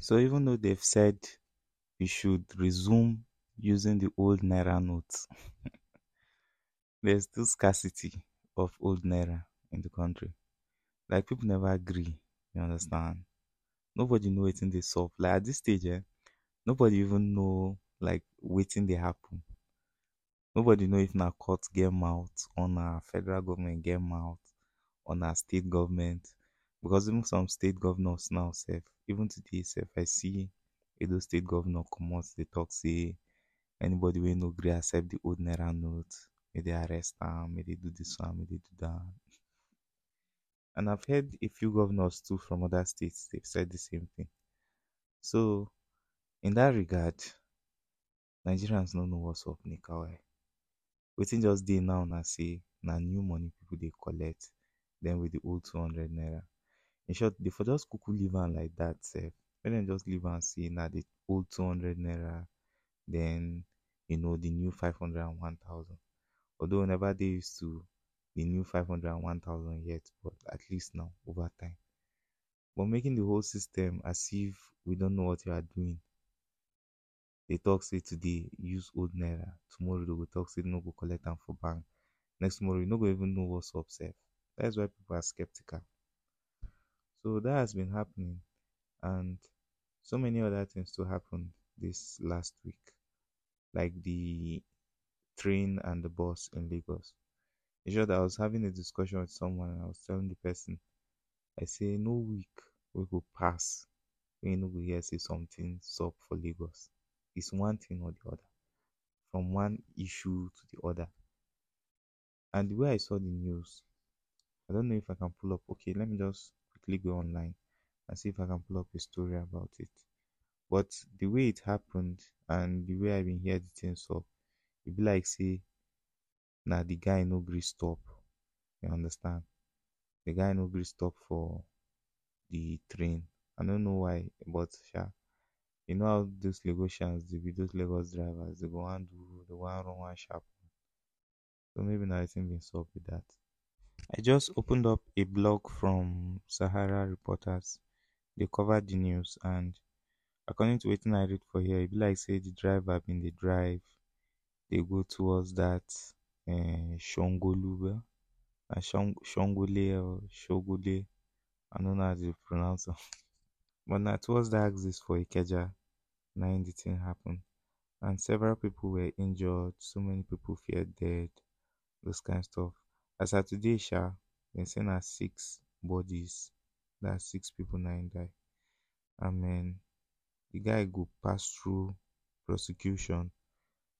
So even though they've said we should resume using the old naira notes, there's still scarcity of old naira in the country. Like people never agree. You understand? Nobody know in they solve. Like at this stage, eh, nobody even know like waiting they happen. Nobody know if na court get mouth on our federal government get mouth on our state government. Because even some state governors now self, even today self, I see Edo state governor comot dey talk say anybody wey no gree accept the old naira note, may they arrest am, may they do this one, may they do that. And I've heard a few governors too from other states, they've said the same thing. So, in that regard, Nigerians don't know what's up, Nikawai. Waiting just day now, na say, na new money people they collect, then with the old 200 naira. In short, they for just kuku leave am like that, sef. When dem just leave am say, na the old 200 naira, then, you know, the new 500 and 1000. Although, whenever they used to the new 500 and 1000 yet, but at least now, over time. But making the whole system as if we don't know what you are doing. They talk say today use old naira, tomorrow they will talk say no go collect them for bank. Next tomorrow you no go even know what's up safe. That's why people are skeptical. So that has been happening and so many other things to happen this last week. Like the train and the bus in Lagos. In short, I was having a discussion with someone and I was telling the person, I say no week we go pass when we no hear say something sup for Lagos. It's one thing or the other. From one issue to the other. And the way I saw the news, I don't know if I can pull up okay, let me just quickly go online and see if I can pull up a story about it. But the way it happened and the way I've been hearing things up, it be like say now the guy no gree stop. You understand? The guy no gree stop for the train. I don't know why, but yeah, you know how those Lagosians, the those Lagos drivers, they go and do the one run one sharp. So maybe now I think been solved with that. I just opened up a blog from Sahara Reporters. They covered the news and according to what I read for here, it be like say the driver been the drive, they go towards that uh, Shongolu, uh, Shong Shongole or Shogule. I don't know how to pronounce it. but now towards the axis for Ikeja, now the thing happened. And several people were injured, so many people feared dead, those kind of stuff. As at today, Sha, they say now six bodies, that six people now die. I mean, the guy go pass through prosecution.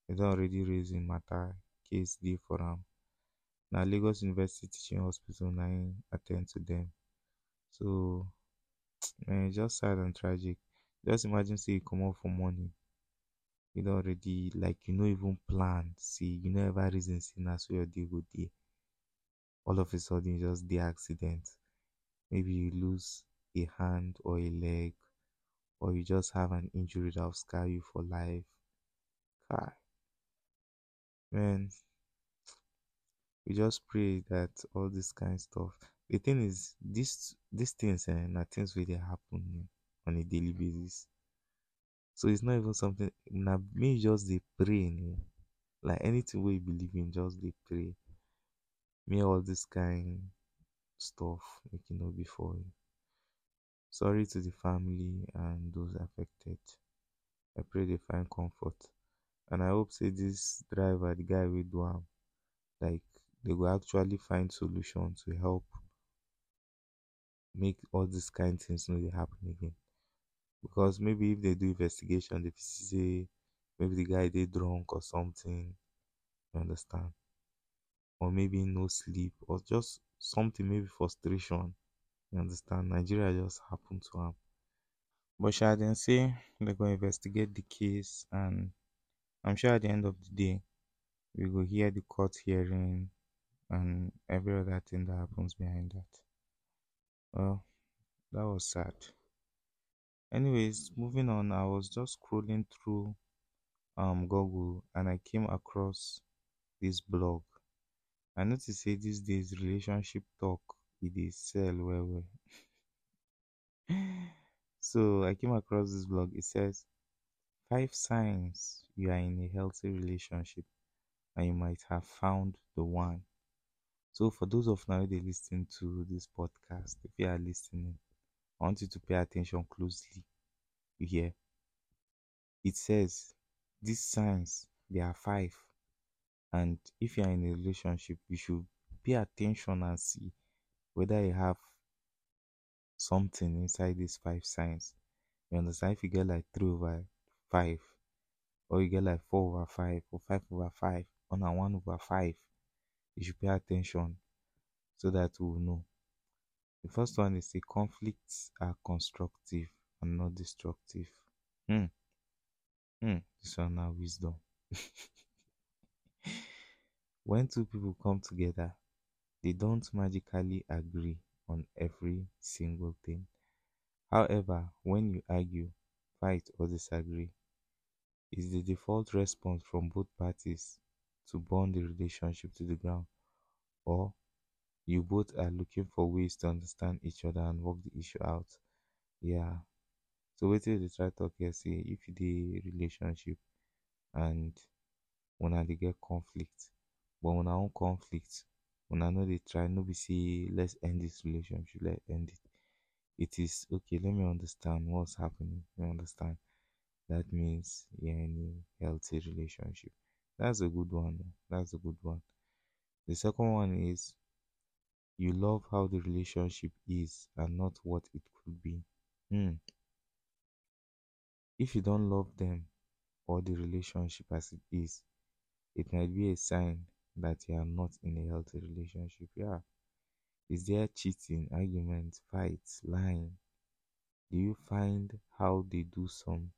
They don't already raise in matter case day for him. Now Lagos University Teaching Hospital now attend to them. So man, just sad and tragic. Just imagine say you come out for money. You don't already like you know even plan. See, you never reason see now so your day go day. All of a sudden just the accident. Maybe you lose a hand or a leg, or you just have an injury that will scar you for life. God. Man, we just pray that all this kind of stuff. The thing is, this these things and eh, things really happen on a daily basis. So it's not even something now me just the pray eh? like anything we believe in, just the pray. Me all this kind stuff make you know before. Sorry to the family and those affected. I pray they find comfort. And I hope say this driver, the guy will do like they will actually find solution to help make all these kind things no dey happen again. Because maybe if they do investigation, they say maybe the guy dey drunk or something. You understand? Or maybe no sleep or just something, maybe frustration. You understand? Nigeria just happened to him. But shall then say they go investigate the case and I'm sure at the end of the day we will hear the court hearing and every other thing that happens behind that. Well, that was sad. Anyways, moving on, I was just scrolling through um Google and I came across this blog. I noticed say these days relationship talk it is sell well well. So I came across this blog. It says five signs you are in a healthy relationship and you might have found the one. So for those of now they listen to this podcast, if you are listening, I want you to pay attention closely. You hear? It says these signs there are five. And if you are in a relationship, you should pay attention and see whether you have something inside these five signs. You understand? If you get like three over five, or you get like four over five, or five over five, or now one over five, you should pay attention so that we will know. The first one is the conflicts are constructive and not destructive. Hmm. Hmm. This one now wisdom. when two people come together, they don't magically agree on every single thing. However, when you argue, fight, or disagree, is the default response from both parties to burn the relationship to the ground, or you both are looking for ways to understand each other and work the issue out. Yeah. So what is the try to talk here say if the relationship and una dey get conflict, but una own conflict, una no dey try, no be say let's end this relationship, let's end it. It is okay, let me understand what's happening. Me understand. That means you're in a healthy relationship. That's a good one. That's a good one. The second one is you love how the relationship is and not what it could be. Hmm. If you don't love them or the relationship as it is, it might be a sign that you are not in a healthy relationship. Yeah. Is there cheating, arguments, fights, lying? Do you find how they do some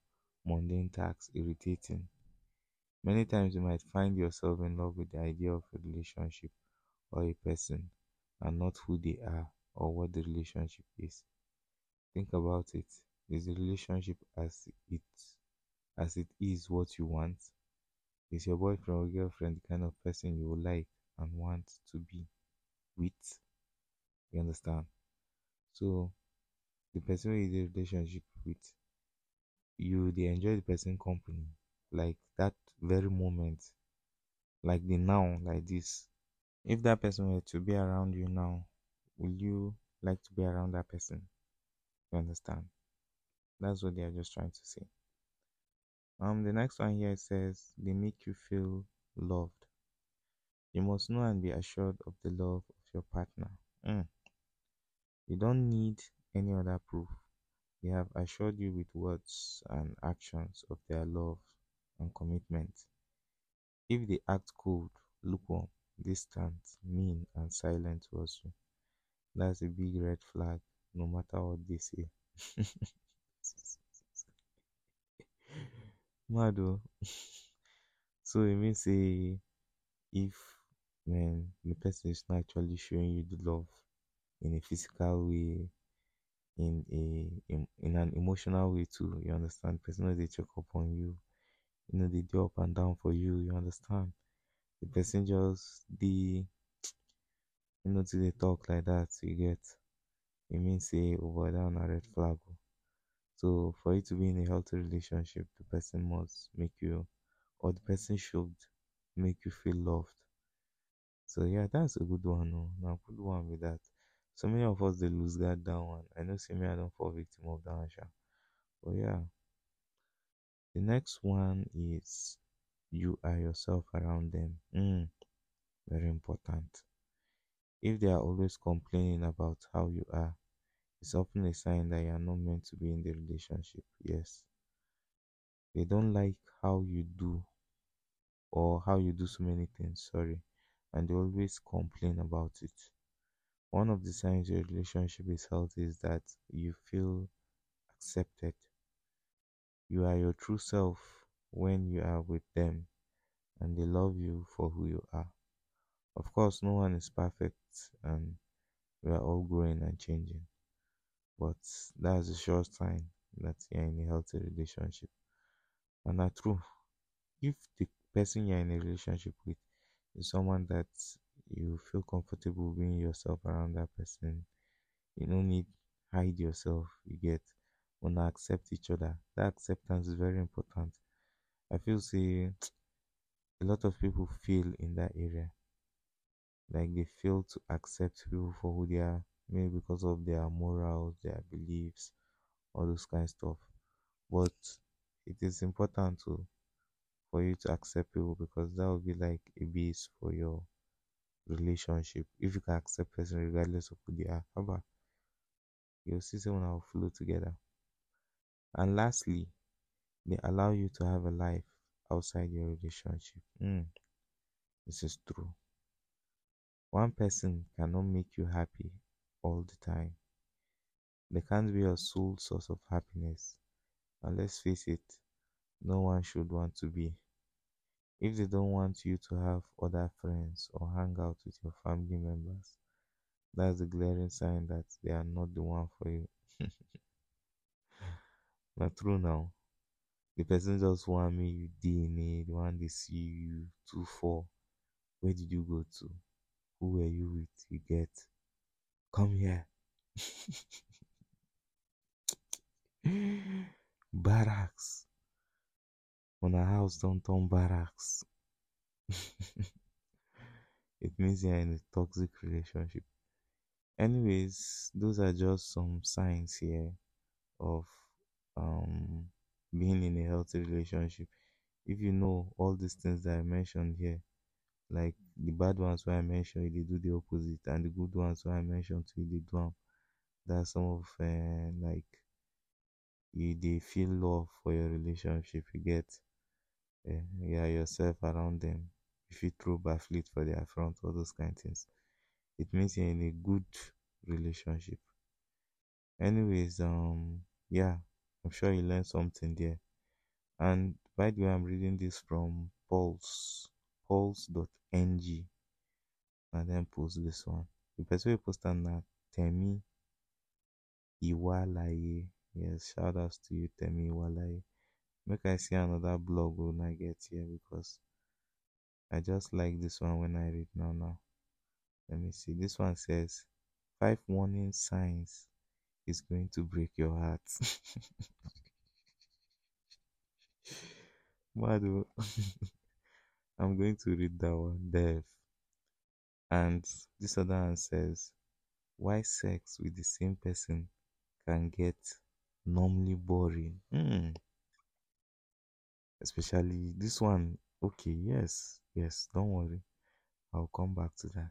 mundane tasks irritating? Many times you might find yourself in love with the idea of a relationship or a person and not who they are or what the relationship is. Think about it. Is the relationship as it as it is what you want? Is your boyfriend or girlfriend the kind of person you like and want to be with? You understand? So the person in a relationship with, you they enjoy the person company. Like that very moment. Like the now, like this. If that person were to be around you now, will you like to be around that person? You understand? That's what they are just trying to say. Um, the next one here says they make you feel loved. You must know and be assured of the love of your partner. Mm. You don't need any other proof. They have assured you with words and actions of their love and commitment. If they act cold, lukewarm, distant, mean, and silent towards you, that's a big red flag, no matter what they say. Mado. so it means say if when the person is not actually showing you the love in a physical way, in a in, in an emotional way too, you understand? Person they check up on you, you know, they do up and down for you, you understand? The person just the you know to they talk like that, you get it means say over down a red flag. Oh. So for you to be in a healthy relationship, the person must make you or the person should make you feel loved. So yeah, that's a good one. No, now good one with that. So many of us they lose that down one. I know see me I don't fall victim of that one. But yeah. The next one is you are yourself around them. Mm, very important. If they are always complaining about how you are, it's often a sign that you are not meant to be in the relationship. Yes. They don't like how you do or how you do so many things, sorry, and they always complain about it. One of the signs your relationship is healthy is that you feel accepted. You are your true self when you are with them and they love you for who you are. Of course, no one is perfect and we are all growing and changing, but that's a sure sign that you're in a healthy relationship. And that's true. If the person you're in a relationship with is someone that you feel comfortable being yourself around that person, you don't need hide yourself, you get wanna accept each other. That acceptance is very important. I feel say a lot of people feel in that area. Like they fail to accept people for who they are, maybe because of their morals, their beliefs, all those kind of stuff. But it is important to for you to accept people because that will be like a base for your relationship. If you can accept person regardless of who they are, how you'll see someone will flow together. And lastly, they allow you to have a life outside your relationship. Mm, this is true. One person cannot make you happy all the time. They can't be your sole source of happiness. And let's face it, no one should want to be. If they don't want you to have other friends or hang out with your family members, that's a glaring sign that they are not the one for you. not true now. The person just want me you DNA, the one they see you two four. Where did you go to? Who were you with? You get come here. barracks. When a house don't turn barracks. it means you're in a toxic relationship. Anyways, those are just some signs here of um being in a healthy relationship. If you know all these things that I mentioned here, like the bad ones where I mentioned, they do the opposite, and the good ones where I mentioned they do them. That's some of uh, like you they feel love for your relationship. You get yeah yourself around them. If you throw backflip for their front, all those kind of things. It means you're in a good relationship. Anyways, um, yeah, I'm sure you learned something there. And by the way, I'm reading this from Pulse, pulse.ng. And then post this one. The person who posted that Temi Iwalaye. Yes, shout outs to you, Temi Iwalaye. Make I see another blog when I get here because I just like this one when I read now. Now, let me see. This one says five warning signs is going to break your heart. Madu, I'm going to read that one, Dev. And this other one says, Why sex with the same person can get normally boring? Hmm. Especially this one. Okay, yes, yes, don't worry. I'll come back to that.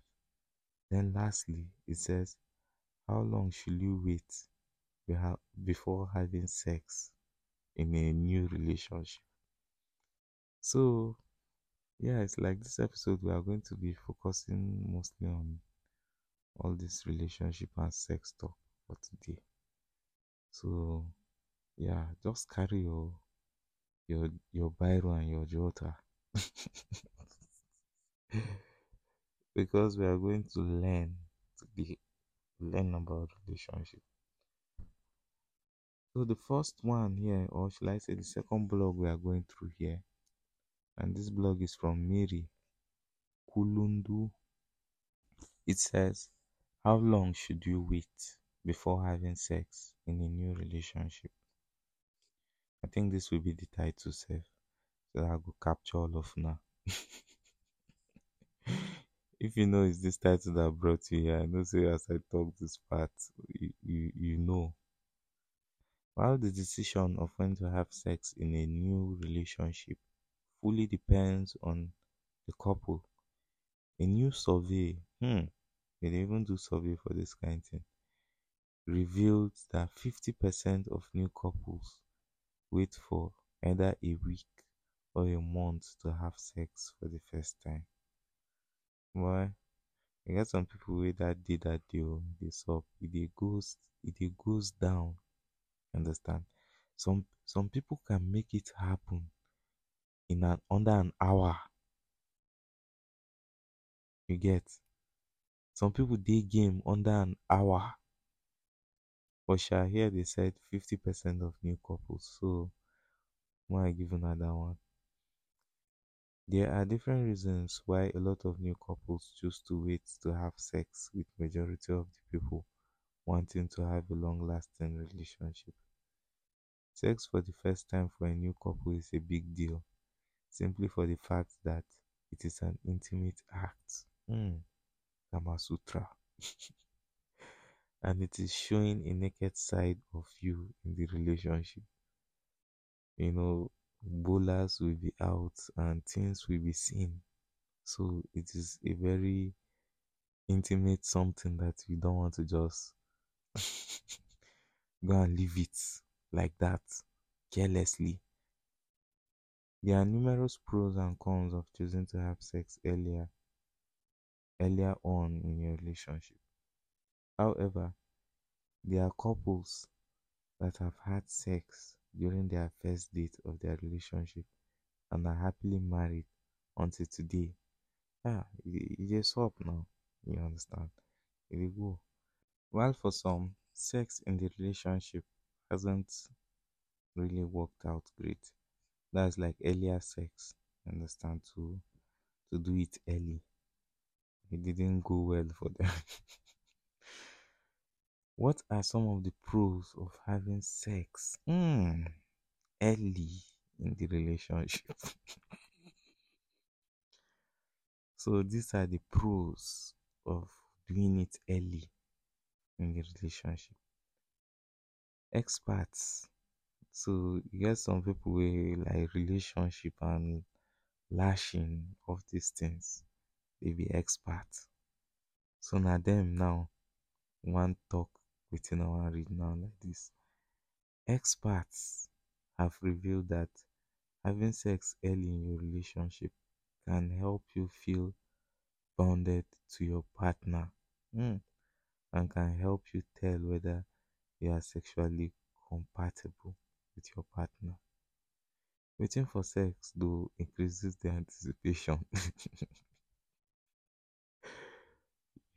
Then, lastly, it says, How long should you wait before having sex in a new relationship? So, yeah, it's like this episode we are going to be focusing mostly on all this relationship and sex talk for today. So, yeah, just carry your your your Bible and your jota. because we are going to learn to be learn about relationship. So the first one here, or shall I say the second blog we are going through here, and this blog is from Miri Kulundu. It says, How long should you wait before having sex in a new relationship? I think this will be the title, self. So I will capture all of now. if you know it's this title that brought you here, I know say as I talk this part, you, you, you know. While the decision of when to have sex in a new relationship fully depends on the couple, a new survey, hmm, they even do survey for this kind of thing, revealed that 50% of new couples wait for either a week or a month to have sex for the first time. Why? I got some people with that day that day oh, they sup, it goes it goes down. Understand? Some some people can make it happen in an under an hour. You get some people day game under an hour. But shall here they said 50% of new couples. So why give another one? There are different reasons why a lot of new couples choose to wait to have sex with majority of the people wanting to have a long lasting relationship. Sex for the first time for a new couple is a big deal, simply for the fact that it is an intimate act. Mm. Kama Sutra. and it is showing a naked side of you in the relationship. You know, bowlers will be out and things will be seen. So it is a very intimate something that you don't want to just go and leave it like that carelessly. There are numerous pros and cons of choosing to have sex earlier earlier on in your relationship. However, there are couples that have had sex during their first date of their relationship and are happily married until today. Yeah, you just swap now. You understand? It go. While for some, sex in the relationship hasn't really worked out great. That's like earlier sex. Understand to to do it early. It didn't go well for them. What are some of the pros of having sex mm, early in the relationship? so, these are the pros of doing it early in the relationship. Experts. So, you get some people where like relationship and lashing of these things, they be experts. So, now them now one talk I wan read now like this. Experts have revealed that having sex early in your relationship can help you feel bonded to your partner mm, and can help you tell whether you are sexually compatible with your partner. Waiting for sex though increases the anticipation.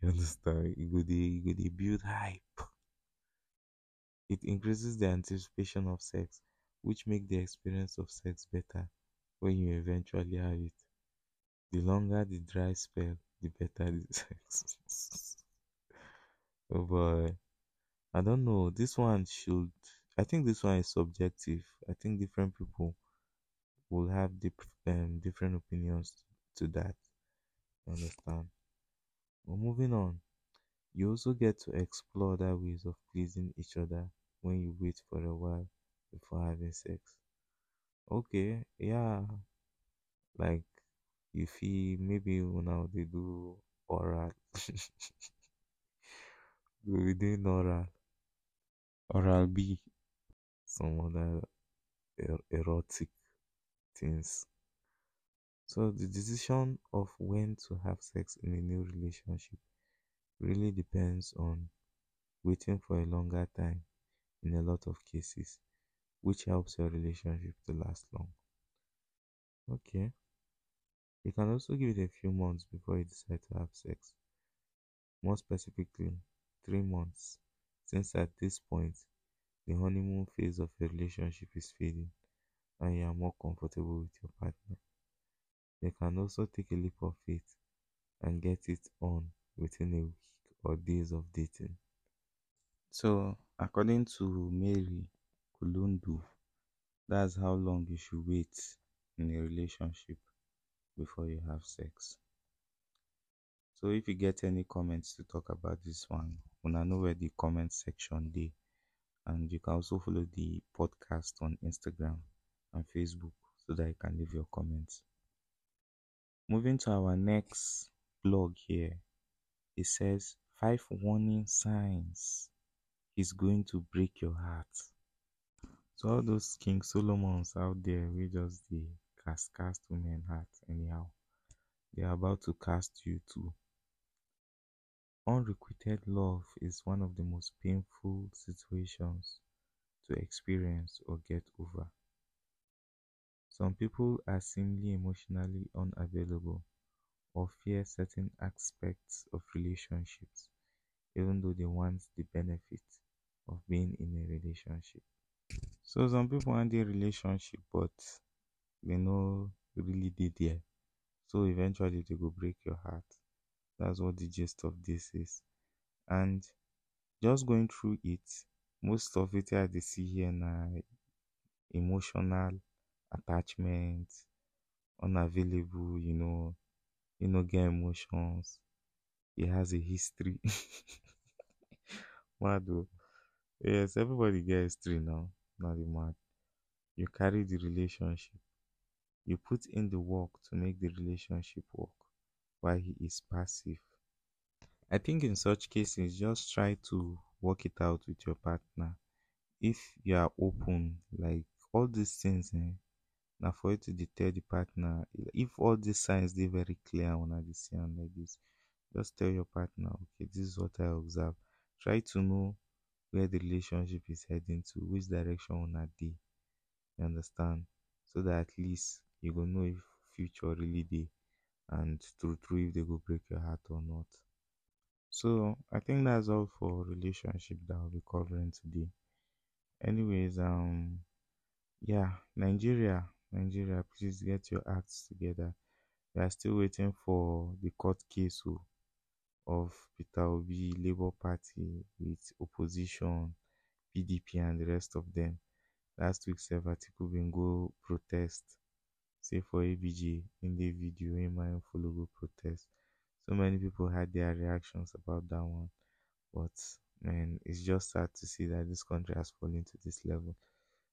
you understand? You go you go build hype. It increases the anticipation of sex, which make the experience of sex better when you eventually have it. The longer the dry spell, the better the sex. oh boy. I don't know. This one should I think this one is subjective. I think different people will have dip, um, different opinions to that. You understand? But moving on, you also get to explore other ways of pleasing each other when you wait for a while before having sex. Okay, yeah, like you feel maybe now they do oral, we doing oral, oral B, some other er- erotic things. So the decision of when to have sex in a new relationship really depends on waiting for a longer time in a lot of cases, which helps your relationship to last long. Okay. You can also give it a few months before you decide to have sex. More specifically, three months, since at this point, the honeymoon phase of your relationship is fading and you are more comfortable with your partner. You can also take a leap of faith and get it on within a week or days of dating. So, according to Mary Kulundu, that's how long you should wait in a relationship before you have sex. So, if you get any comments to talk about this one, wanna know where the comment section dey, and you can also follow the podcast on Instagram and Facebook so that you can leave your comments. Moving to our next blog here, it says five warning signs is going to break your heart. So all those King Solomons out there, we just the cast cast women heart anyhow. They are about to cast you too. Unrequited love is one of the most painful situations to experience or get over. Some people are simply emotionally unavailable or fear certain aspects of relationships, even though they want the benefit of being in a relationship. So some people want a relationship, but they no really did there. So eventually they go break your heart. That's what the gist of this is. And just going through it, most of it I they see here now emotional attachment, unavailable, you know, you know, get emotions. He has a history. mad though. Yes, everybody gets history now. Not the mad. You carry the relationship. You put in the work to make the relationship work while he is passive. I think in such cases, just try to work it out with your partner. If you are open, like all these things, eh, now for you to tell the partner, if all these signs they very clear on the scene like this, just tell your partner, okay, this is what I observe. Try to know where the relationship is heading to, which direction on a day. You understand? So that at least you go know if future really day and true true if they go break your heart or not. So I think that's all for relationship that I'll be covering today. Anyways, um yeah, Nigeria, Nigeria, please get your acts together. We are still waiting for the court case oh, of Peter Obi, Labour Party with opposition, PDP and the rest of them. Last week, Sef Atiku bin protest, say for ABJ in the video, in my follow go protest. So many people had their reactions about that one. But man it's just sad to see that this country has fallen to this level.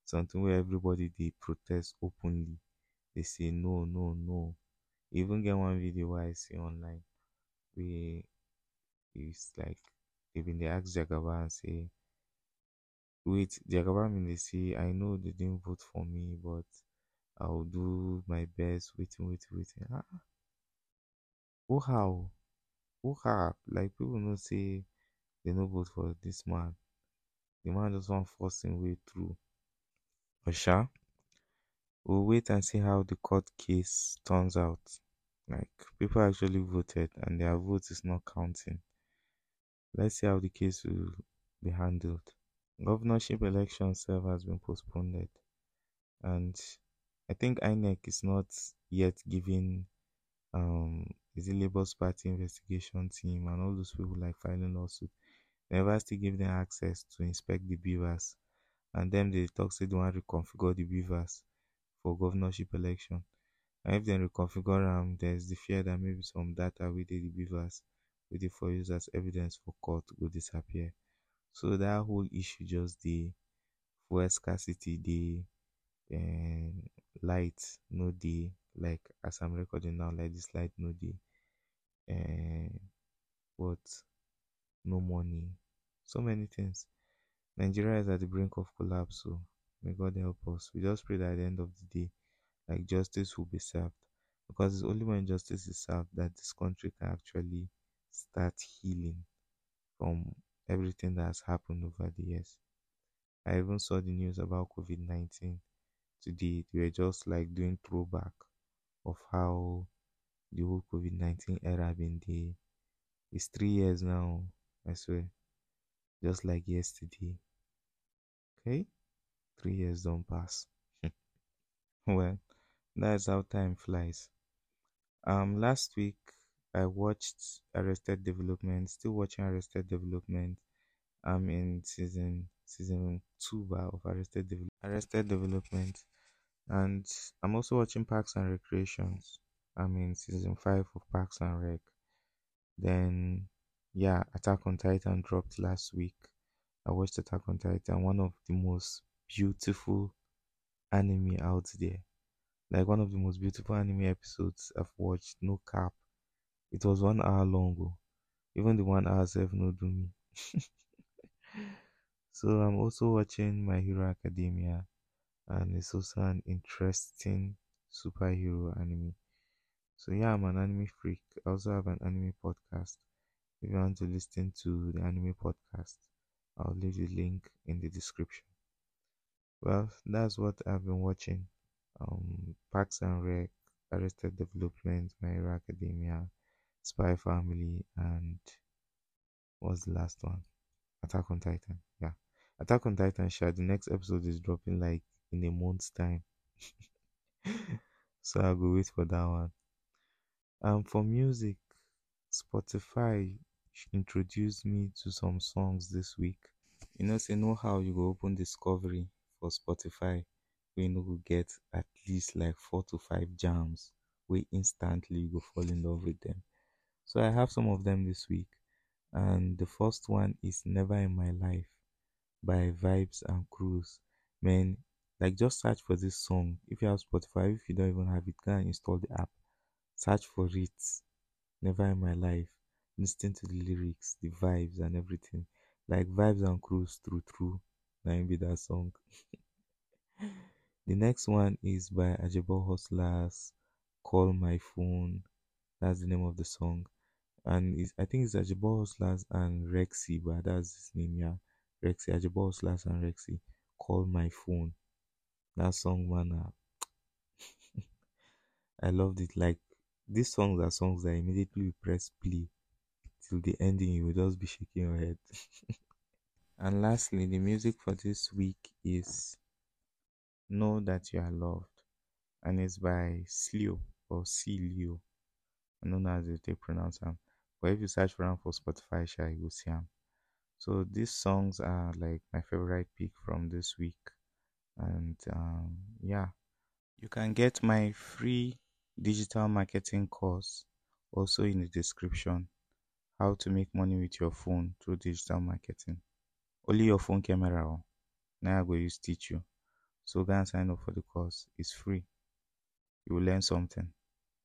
Something where everybody they protest openly. They say no no no. Even get one video where i see online where it's like they been they ask jagaba and say wait jagaba mean they say i know they didn't vote for me but i'll do my best waiting waiting waiting. Ah oh how oh how like people know say they no vote for this man. The man just want forcing way through. But sha we'll wait and see how the court case turns out. Like people actually voted and their vote is not counting. Let's see how the case will be handled. Governorship election serve has been postponed and i think inec is not yet giving um is the Labour's Party investigation team and all those people like filing lawsuit? Never still give them access to inspect the BVAS. And then they talk say they want to reconfigure the BVAS for governorship election. And if they reconfigure them there's the fear that maybe some data with the BVAS with dey for use as evidence for court will disappear. So that whole issue just the fuel scarcity um light no dey like as i'm recording now like this light no dey um what no money. So many things. Nigeria is at the brink of collapse so may god help us. We just pray that at the end of the day like justice will be served. Because it's only when justice is served that this country can actually start healing from everything that has happened over the years. I even saw the news about covid-19 today they were just like doing throwback of how the whole COVID 19 era been there. It's three years now, I swear. Just like yesterday. Okay? Three years don't pass. well, that's how time flies. Um last week I watched Arrested Development, still watching Arrested Development. I'm in season season two of Arrested Development Arrested Development. And I'm also watching Parks and Recreations. I'm in season five of Parks and Rec. Then, yeah, Attack on Titan dropped last week. I watched Attack on Titan, one of the most beautiful anime out there. Like one of the most beautiful anime episodes I've watched, no cap. It was one hour long. Oh. Even the one hour self no do me. so I'm also watching My Hero Academia and it's also an interesting superhero anime. So yeah, I'm an anime freak. I also have an anime podcast. If you want to listen to the anime podcast, I'll leave the link in the description. Well, that's what I've been watching. Um, Parks and Rec, Arrested Development, My Hero Academia, Spy Family, and what's the last one? Attack on Titan. Yeah, Attack on Titan. Sure, the next episode is dropping like in a month's time. so I'll go wait for that one. Um, for music, Spotify introduced me to some songs this week. You know, say know how you go open discovery for Spotify. wey you no go get at least like four to five jams wey instantly go fall in love with them. So I have some of them this week. And the first one is Never in My Life by Vibes and Cruise. Man, like just search for this song. If you have Spotify, if you don't even have it, go and install the app. Search for it. Never in my life. Listen to the lyrics, the vibes and everything. Like vibes and cruise through through. Now be that song. the next one is by Ajebo Hustlers. Call My Phone. That's the name of the song. And I think it's Ajebo Hustlers and Rexy, but that's his name, yeah. Rexy, Ajebo Hustlers and Rexy. Call My Phone. That song, man. Uh, I loved it. Like, these songs are songs that immediately you press play till the ending, you will just be shaking your head. and lastly, the music for this week is Know That You Are Loved, and it's by Slio or Leo. I don't know how they pronounce them, but if you search for them for Spotify, you will see them. So these songs are like my favorite pick from this week, and um, yeah, you can get my free digital marketing course also in the description how to make money with your phone through digital marketing. Only your phone camera now i use teach you. So go and sign up for the course it's free. You will learn something